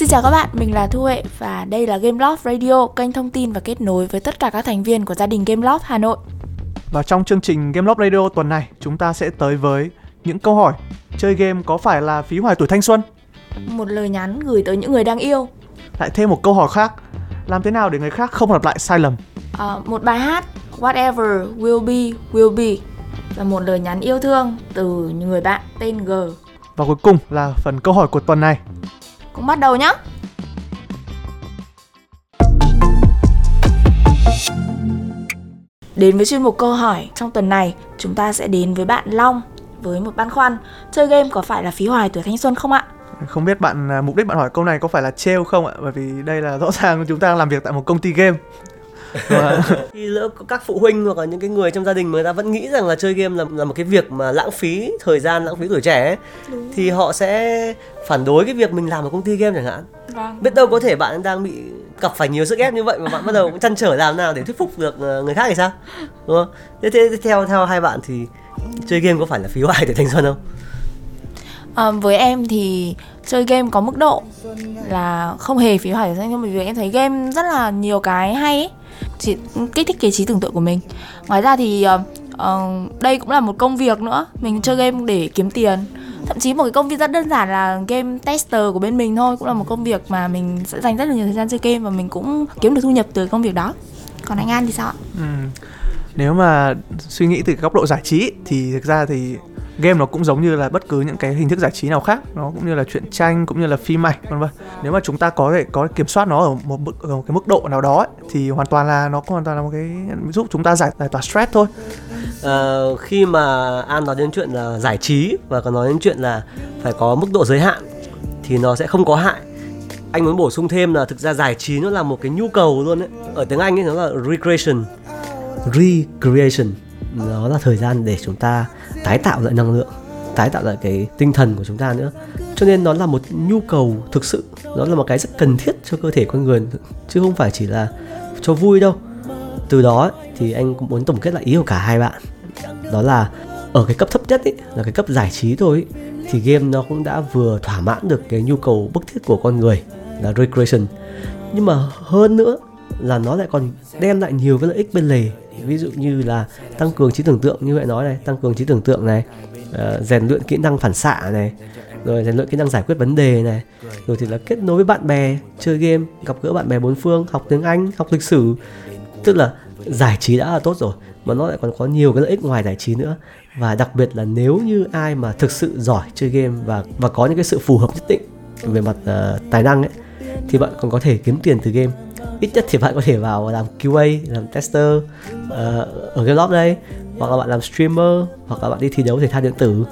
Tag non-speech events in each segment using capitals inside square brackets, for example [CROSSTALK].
Xin chào các bạn, mình là Thu Huệ và đây là Game Loft Radio, kênh thông tin và kết nối với tất cả các thành viên của gia đình Game Loft Hà Nội. Và trong chương trình Game Loft Radio tuần này, chúng ta sẽ tới với những câu hỏi chơi game có phải là phí hoài tuổi thanh xuân? Một lời nhắn gửi tới những người đang yêu. Lại thêm một câu hỏi khác, làm thế nào để người khác không lặp lại sai lầm? À, một bài hát Whatever will be will be là một lời nhắn yêu thương từ người bạn tên G. Và cuối cùng là phần câu hỏi của tuần này. Cũng bắt đầu nhé. Đến với chuyên mục câu hỏi trong tuần này, chúng ta sẽ đến với bạn Long với một băn khoăn chơi game có phải là phí hoài tuổi thanh xuân không ạ? Không biết bạn à, mục đích bạn hỏi câu này có phải là trêu không ạ? Bởi vì đây là rõ ràng chúng ta làm việc tại một công ty game khi lỡ các phụ huynh hoặc là những cái người trong gia đình mà người ta vẫn nghĩ rằng là chơi game là là một cái việc mà lãng phí thời gian lãng phí tuổi trẻ ấy, thì họ sẽ phản đối cái việc mình làm ở công ty game chẳng hạn. Vâng. biết đâu có thể bạn đang bị gặp phải nhiều sức ép như vậy mà bạn bắt đầu chăn trở làm nào để thuyết phục được ờ, người khác thì sao? Đúng không? Thế, thế theo theo hai bạn thì chơi game có phải là phí hoài để thanh xuân không? À, với em thì chơi game có mức độ là không hề phí hoài thời gian bởi vì em thấy game rất là nhiều cái hay ấy. Chỉ kích thích cái trí tưởng tượng của mình. Ngoài ra thì uh, đây cũng là một công việc nữa. Mình chơi game để kiếm tiền. Thậm chí một cái công việc rất đơn giản là game tester của bên mình thôi cũng là một công việc mà mình sẽ dành rất là nhiều thời gian chơi game và mình cũng kiếm được thu nhập từ công việc đó. Còn anh An thì sao ạ? Ừ. Nếu mà suy nghĩ từ góc độ giải trí thì thực ra thì game nó cũng giống như là bất cứ những cái hình thức giải trí nào khác. Nó cũng như là truyện tranh cũng như là phim ảnh vân vân. Nếu mà chúng ta có thể có kiểm soát nó ở một, mức, ở một cái mức độ nào đó ấy, thì hoàn toàn là nó cũng hoàn toàn là một cái giúp chúng ta giải giải tỏa stress thôi. Ờ, khi mà an nói đến chuyện là giải trí và còn nói đến chuyện là phải có mức độ giới hạn thì nó sẽ không có hại. Anh muốn bổ sung thêm là thực ra giải trí nó là một cái nhu cầu luôn đấy ở tiếng anh ấy nó là recreation. Recreation. Nó là thời gian để chúng ta tái tạo lại năng lượng tái tạo lại cái tinh thần của chúng ta nữa. Cho nên nó là một nhu cầu thực sự nó là một cái rất cần thiết cho cơ thể con người chứ không phải chỉ là cho vui đâu. Từ đó thì anh cũng muốn tổng kết lại ý của cả hai bạn. Đó là ở cái cấp thấp nhất ấy, là cái cấp giải trí thôi ấy, thì game nó cũng đã vừa thỏa mãn được cái nhu cầu bức thiết của con người là recreation. Nhưng mà hơn nữa là nó lại còn đem lại nhiều cái lợi ích bên lề ví dụ như là tăng cường trí tưởng tượng như vậy nói này tăng cường trí tưởng tượng này rèn rèn luyện kỹ năng phản xạ này rồi rèn luyện kỹ năng giải quyết vấn đề này rồi thì là kết nối với bạn bè chơi game gặp gỡ bạn bè bốn phương học tiếng anh học lịch sử. Tức là giải trí đã là tốt rồi mà nó lại còn có nhiều cái lợi ích ngoài giải trí nữa. Và đặc biệt là nếu như ai mà thực sự giỏi chơi game và và có những cái sự phù hợp nhất định về mặt uh, tài năng ấy thì bạn còn có thể kiếm tiền từ game ít nhất thì bạn có thể vào làm QA làm tester uh, ở game lab đây hoặc là bạn làm streamer hoặc là bạn đi thi đấu thể thao điện tử.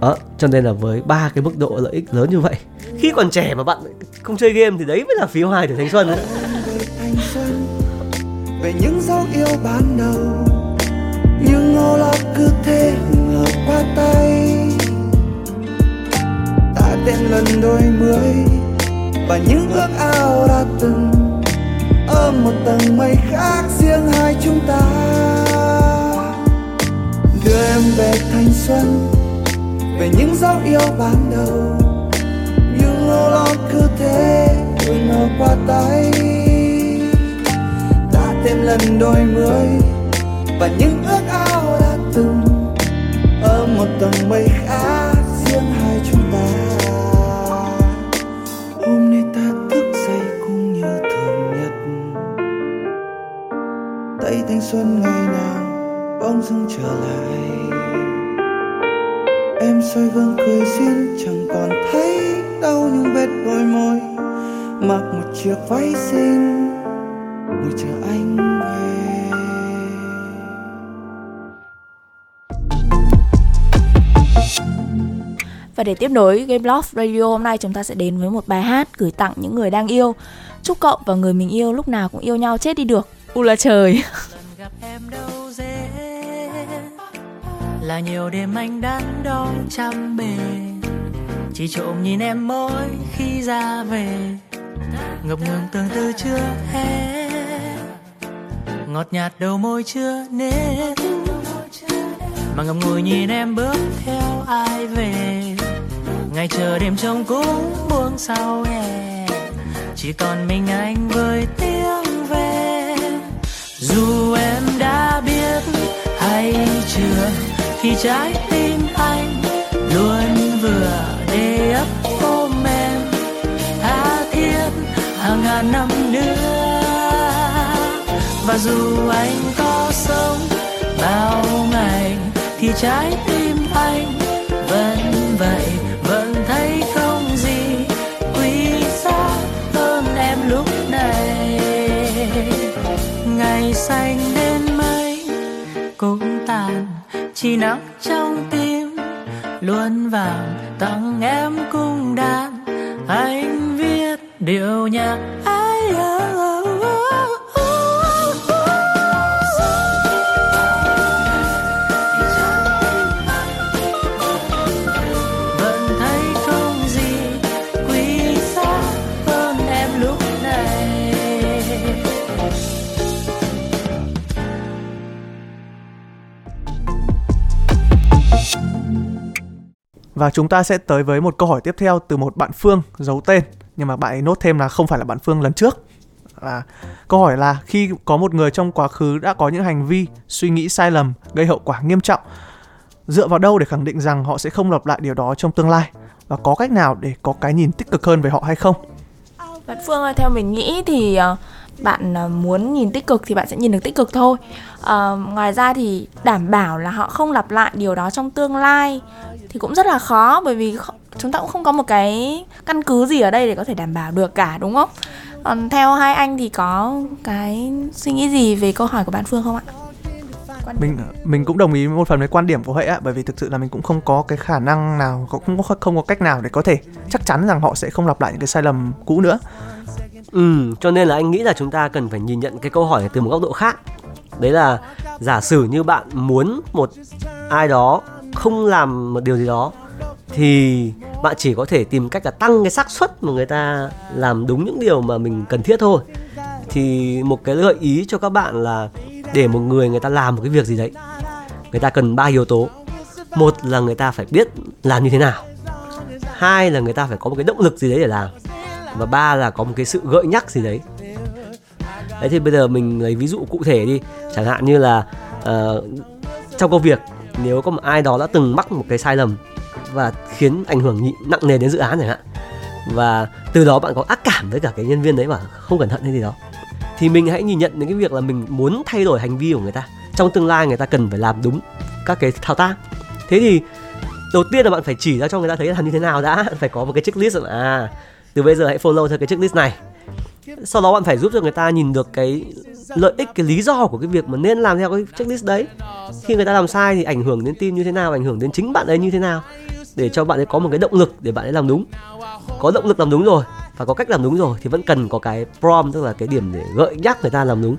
Đó cho nên là với ba cái mức độ lợi ích lớn như vậy khi còn trẻ mà bạn không chơi game thì đấy mới là phí hoài tuổi thanh xuân. Đấy về những dấu yêu ban đầu nhưng ngô lo cứ thế ngờ qua tay. Ta tên lần đôi mươi và những ước ao đã từng ôm một tầng mây khác riêng hai chúng ta. Đưa em về thanh xuân, về những dấu yêu ban đầu. Những ngô lo cứ thế ngờ qua tay. Ta thêm lần đôi mươi, và những ước ao đã từng. Ở một tầng mây khác. Thanh xuân ngày nào bỗng dưng trở lại em soi gương cười duyên chẳng còn thấy đau những vết đôi môi mặc một chiếc váy xinh ngồi chờ anh về Và để tiếp nối Game love Radio hôm nay, chúng ta sẽ đến với một bài hát gửi tặng những người đang yêu. Chúc cậu và người mình yêu lúc nào cũng yêu nhau chết đi được. U là trời. [LAUGHS] gặp em đâu dễ. Là nhiều đêm anh đắn đo chăm bề chỉ trộm nhìn em mỗi khi ra về. Ngập ngừng tương tư chưa hết. Ngọt nhạt đầu môi chưa nết mà ngậm ngùi nhìn em bước theo ai về. Ngày chờ đêm trông cũng buông sau hè. Chỉ còn mình anh với tiếng dù em đã biết hay chưa, thì trái tim anh luôn vừa để ấp ôm em. Tha thiết hàng ngàn năm nữa. Và dù anh có sống bao ngày, thì trái tim anh chỉ nắng trong tim. Luôn vàng tặng em cung đàn anh viết điệu nhạc Và chúng ta sẽ tới với một câu hỏi tiếp theo từ một bạn Phương giấu tên nhưng mà bạn ấy nốt thêm là không phải là bạn Phương lần trước. À, câu hỏi là khi có một người trong quá khứ đã có những hành vi, suy nghĩ sai lầm gây hậu quả nghiêm trọng, dựa vào đâu để khẳng định rằng họ sẽ không lặp lại điều đó trong tương lai và có cách nào để có cái nhìn tích cực hơn về họ hay không? Bạn Phương ơi, theo mình nghĩ thì ờ, bạn ờ, muốn nhìn tích cực thì bạn sẽ nhìn được tích cực thôi. à, ngoài ra thì đảm bảo là họ không lặp lại điều đó trong tương lai thì cũng rất là khó bởi vì chúng ta cũng không có một cái căn cứ gì ở đây để có thể đảm bảo được cả đúng không? Còn theo hai anh thì có cái suy nghĩ gì về câu hỏi của bạn Phương không ạ? Quan. Mình mình cũng đồng ý một phần với quan điểm của Huệ ạ, bởi vì thực sự là mình cũng không có cái khả năng nào, cũng không, không có cách nào để có thể chắc chắn rằng họ sẽ không lặp lại những cái sai lầm cũ nữa. Ừ, cho nên là anh nghĩ là chúng ta cần phải nhìn nhận cái câu hỏi này từ một góc độ khác. Đấy là giả sử như bạn muốn một ai đó không làm một điều gì đó thì bạn chỉ có thể tìm cách là tăng cái xác suất mà người ta làm đúng những điều mà mình cần thiết thôi. Thì một cái gợi ý cho các bạn là để một người người ta làm một cái việc gì đấy, người ta cần ba yếu tố. Một là người ta phải biết làm như thế nào. Hai là người ta phải có một cái động lực gì đấy để làm và ba là có một cái sự gợi nhắc gì đấy đấy thì bây giờ mình lấy ví dụ cụ thể đi chẳng hạn như là uh, trong công việc nếu có một ai đó đã từng mắc một cái sai lầm và khiến ảnh hưởng nặng nề đến dự án chẳng hạn, và từ đó bạn có ác cảm với cả cái nhân viên đấy mà không cẩn thận hay gì đó, thì mình hãy nhìn nhận đến cái việc là mình muốn thay đổi hành vi của người ta. Trong tương lai người ta cần phải làm đúng các cái thao tác. Thế thì, đầu tiên là bạn phải chỉ ra cho người ta thấy là làm như thế nào đã phải có một cái checklist là à từ bây giờ hãy follow theo cái checklist này. Sau đó bạn phải giúp cho người ta nhìn được cái lợi ích, cái lý do của cái việc mà nên làm theo cái checklist đấy khi người ta làm sai thì ảnh hưởng đến team như thế nào, ảnh hưởng đến chính bạn ấy như thế nào? Để cho bạn ấy có một cái động lực để bạn ấy làm đúng. Có động lực làm đúng rồi và có cách làm đúng rồi thì vẫn cần có cái prompt, tức là cái điểm để gợi nhắc người ta làm đúng.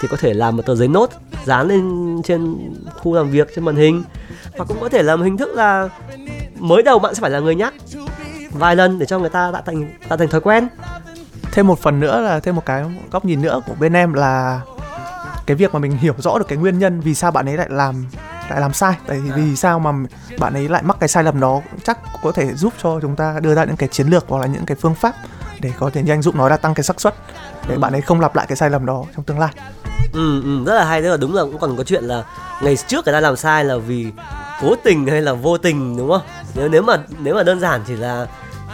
Thì có thể làm một tờ giấy nốt dán lên trên khu làm việc, trên màn hình. Và cũng có thể làm hình thức là mới đầu bạn sẽ phải là người nhắc vài lần để cho người ta đã thành đã thành thói quen. Thêm một phần nữa là, thêm một cái góc nhìn nữa của bên em là cái việc mà mình hiểu rõ được cái nguyên nhân vì sao bạn ấy lại làm lại làm sai. Tại vì vì sao mà bạn ấy lại mắc cái sai lầm đó chắc có thể giúp cho chúng ta đưa ra những cái chiến lược hoặc là những cái phương pháp để có thể như anh Dũng nói là tăng cái xác suất để bạn ấy không lặp lại cái sai lầm đó trong tương lai. Ừ, ừ rất là hay. Rất là đúng là cũng còn có chuyện là ngày trước người ta làm sai là vì cố tình hay là vô tình đúng không? Nếu nếu mà nếu mà đơn giản chỉ là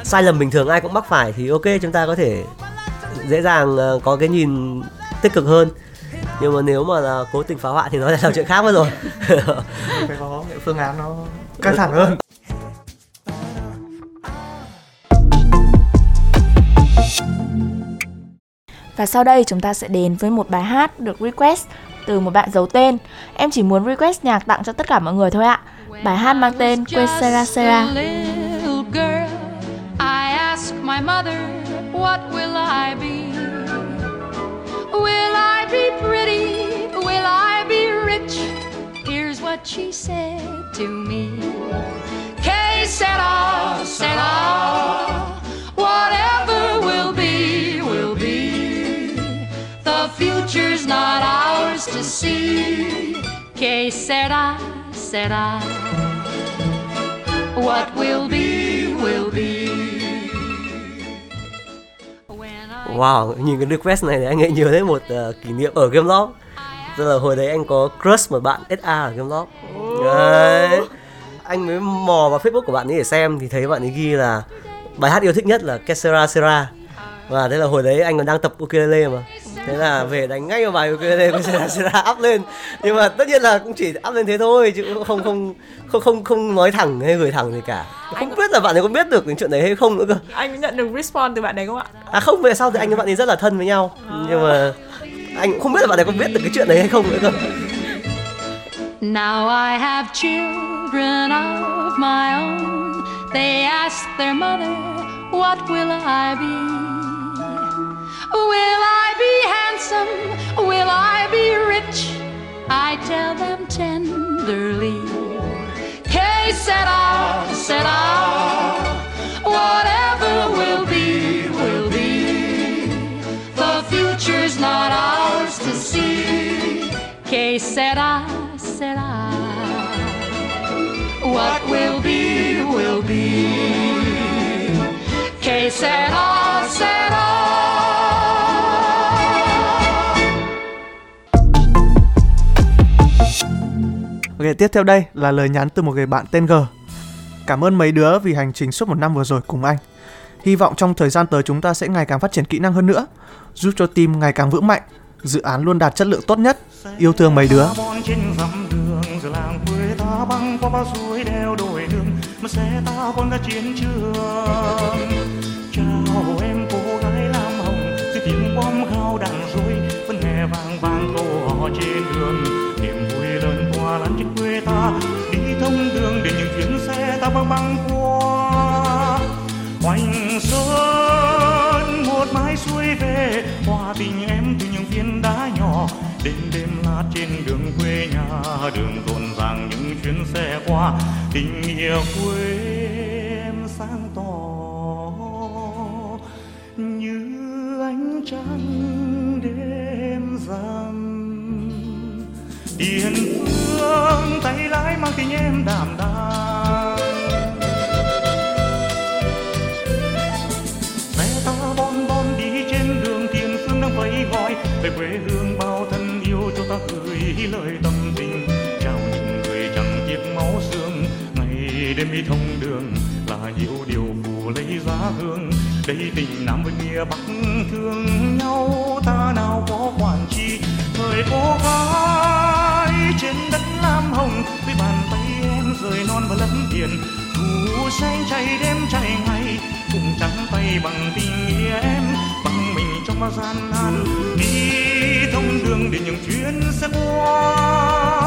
sai lầm bình thường ai cũng mắc phải thì ok chúng ta có thể dễ dàng ờ, có cái nhìn tích cực hơn nhưng mà nếu mà là cố tình phá hoại thì nó lại là chuyện khác mất rồi [LAUGHS] phải có những phương án nó căng thẳng hơn Và sau đây chúng ta sẽ đến với một bài hát được request từ một bạn giấu tên. Em chỉ muốn request nhạc tặng cho tất cả mọi người thôi ạ. Bài hát mang tên Que Sera Sera. my mother, what will I be? Will I be pretty? What she said to me. Que sera, sera. Whatever will be, will be. The future's not ours to see. Que sera, sera. What will be, will be. Wow, nhìn cái request này anh ấy nhớ đến một uh, kỷ niệm ở Game Loft. Tức là hồi đấy anh có crush một bạn SA ở Game Loft. Đấy. Anh mới mò vào Facebook của bạn ấy để xem thì thấy bạn ấy ghi là bài hát yêu thích nhất là Kesera Sera. Và thế là hồi đấy anh còn đang tập ukulele mà. Thế là về đánh ngay vào bài ukulele Kesera Sera up lên. Nhưng mà tất nhiên là cũng chỉ up lên thế thôi chứ không không không không không nói thẳng hay gửi thẳng gì cả. Không biết là bạn ấy có biết được cái chuyện đấy hay không nữa cơ. anh nhận được response từ bạn đấy không ạ À không, về sau thì anh với bạn ấy rất là thân với nhau Nhưng mà anh cũng không biết là bạn ấy có biết được cái chuyện đấy hay không nữa cơ Now I have children of my own. They ask their mother, What will I be? Will I Tiếp theo đây là lời nhắn từ một người bạn tên G. Cảm ơn mấy đứa vì hành trình suốt một năm vừa rồi cùng anh. Hy vọng trong thời gian tới chúng ta sẽ ngày càng phát triển kỹ năng hơn nữa, giúp cho team ngày càng vững mạnh, dự án luôn đạt chất lượng tốt nhất. Yêu thương mấy đứa. chào em cô gái lam hồng tiếng bom khao đạn rối vẫn nghe vang vang câu hò trên đường lớn lan trên quê ta, đi thông đường để những chuyến xe ta băng băng qua. Hoành sơn, một mái xuôi về, hòa tình em từ những viên đá nhỏ. Đêm đêm lát trên đường quê nhà, đường rộn ràng những chuyến xe qua. Tình nghĩa quê em sáng tỏ như ánh trăng đêm rằm tiền thương, tay lái mang tình em đảm đang. Xe ta bon bon đi trên đường tiền phương đang vẫy gọi, về quê hương bao thân yêu cho ta gửi lời tâm tình. Chào những người chẳng tiếc máu xương, ngày đêm đi thông đường là nhiều điều phù lấy giá hương. Đây tình nam với nghĩa bắc thương nhau, ta nào có quản chi, thời cô gái trên rơi non và lấp biển. Thủ xanh chạy đêm chạy ngày cùng trắng tay bằng tình nghĩa em, bằng mình trong bao gian nan. Đi thông đường để những chuyến xe qua.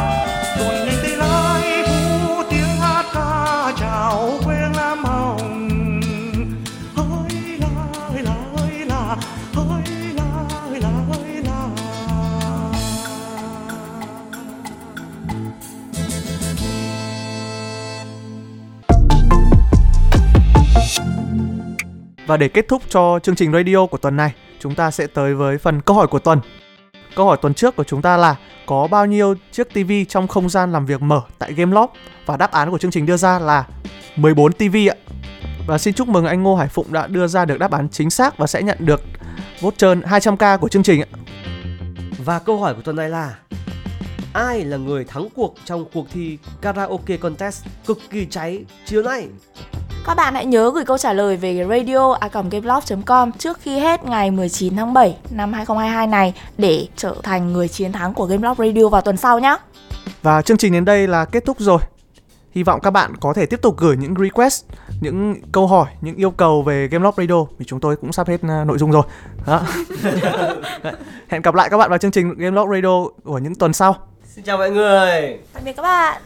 Và để kết thúc cho chương trình radio của tuần này, chúng ta sẽ tới với phần câu hỏi của tuần. Câu hỏi tuần trước của chúng ta là có bao nhiêu chiếc TV trong không gian làm việc mở tại Gameloft? Và đáp án của chương trình đưa ra là 14 TV ạ. Và xin chúc mừng anh Ngô Hải Phụng đã đưa ra được đáp án chính xác và sẽ nhận được voucher 200k của chương trình ạ. Và câu hỏi của tuần này là Ai là người thắng cuộc trong cuộc thi karaoke contest cực kỳ cháy chiều nay? Các bạn hãy nhớ gửi câu trả lời về radio com trước khi hết ngày 19 tháng 7 năm 2022 này để trở thành người chiến thắng của Gameloft Radio vào tuần sau nhé. Và chương trình đến đây là kết thúc rồi. Hy vọng các bạn có thể tiếp tục gửi những request, những câu hỏi, những yêu cầu về Gameloft Radio vì chúng tôi cũng sắp hết uh, nội dung rồi. Đó. [LAUGHS] Hẹn gặp lại các bạn vào chương trình Gameloft Radio của những tuần sau. Xin chào mọi người Tạm biệt các bạn.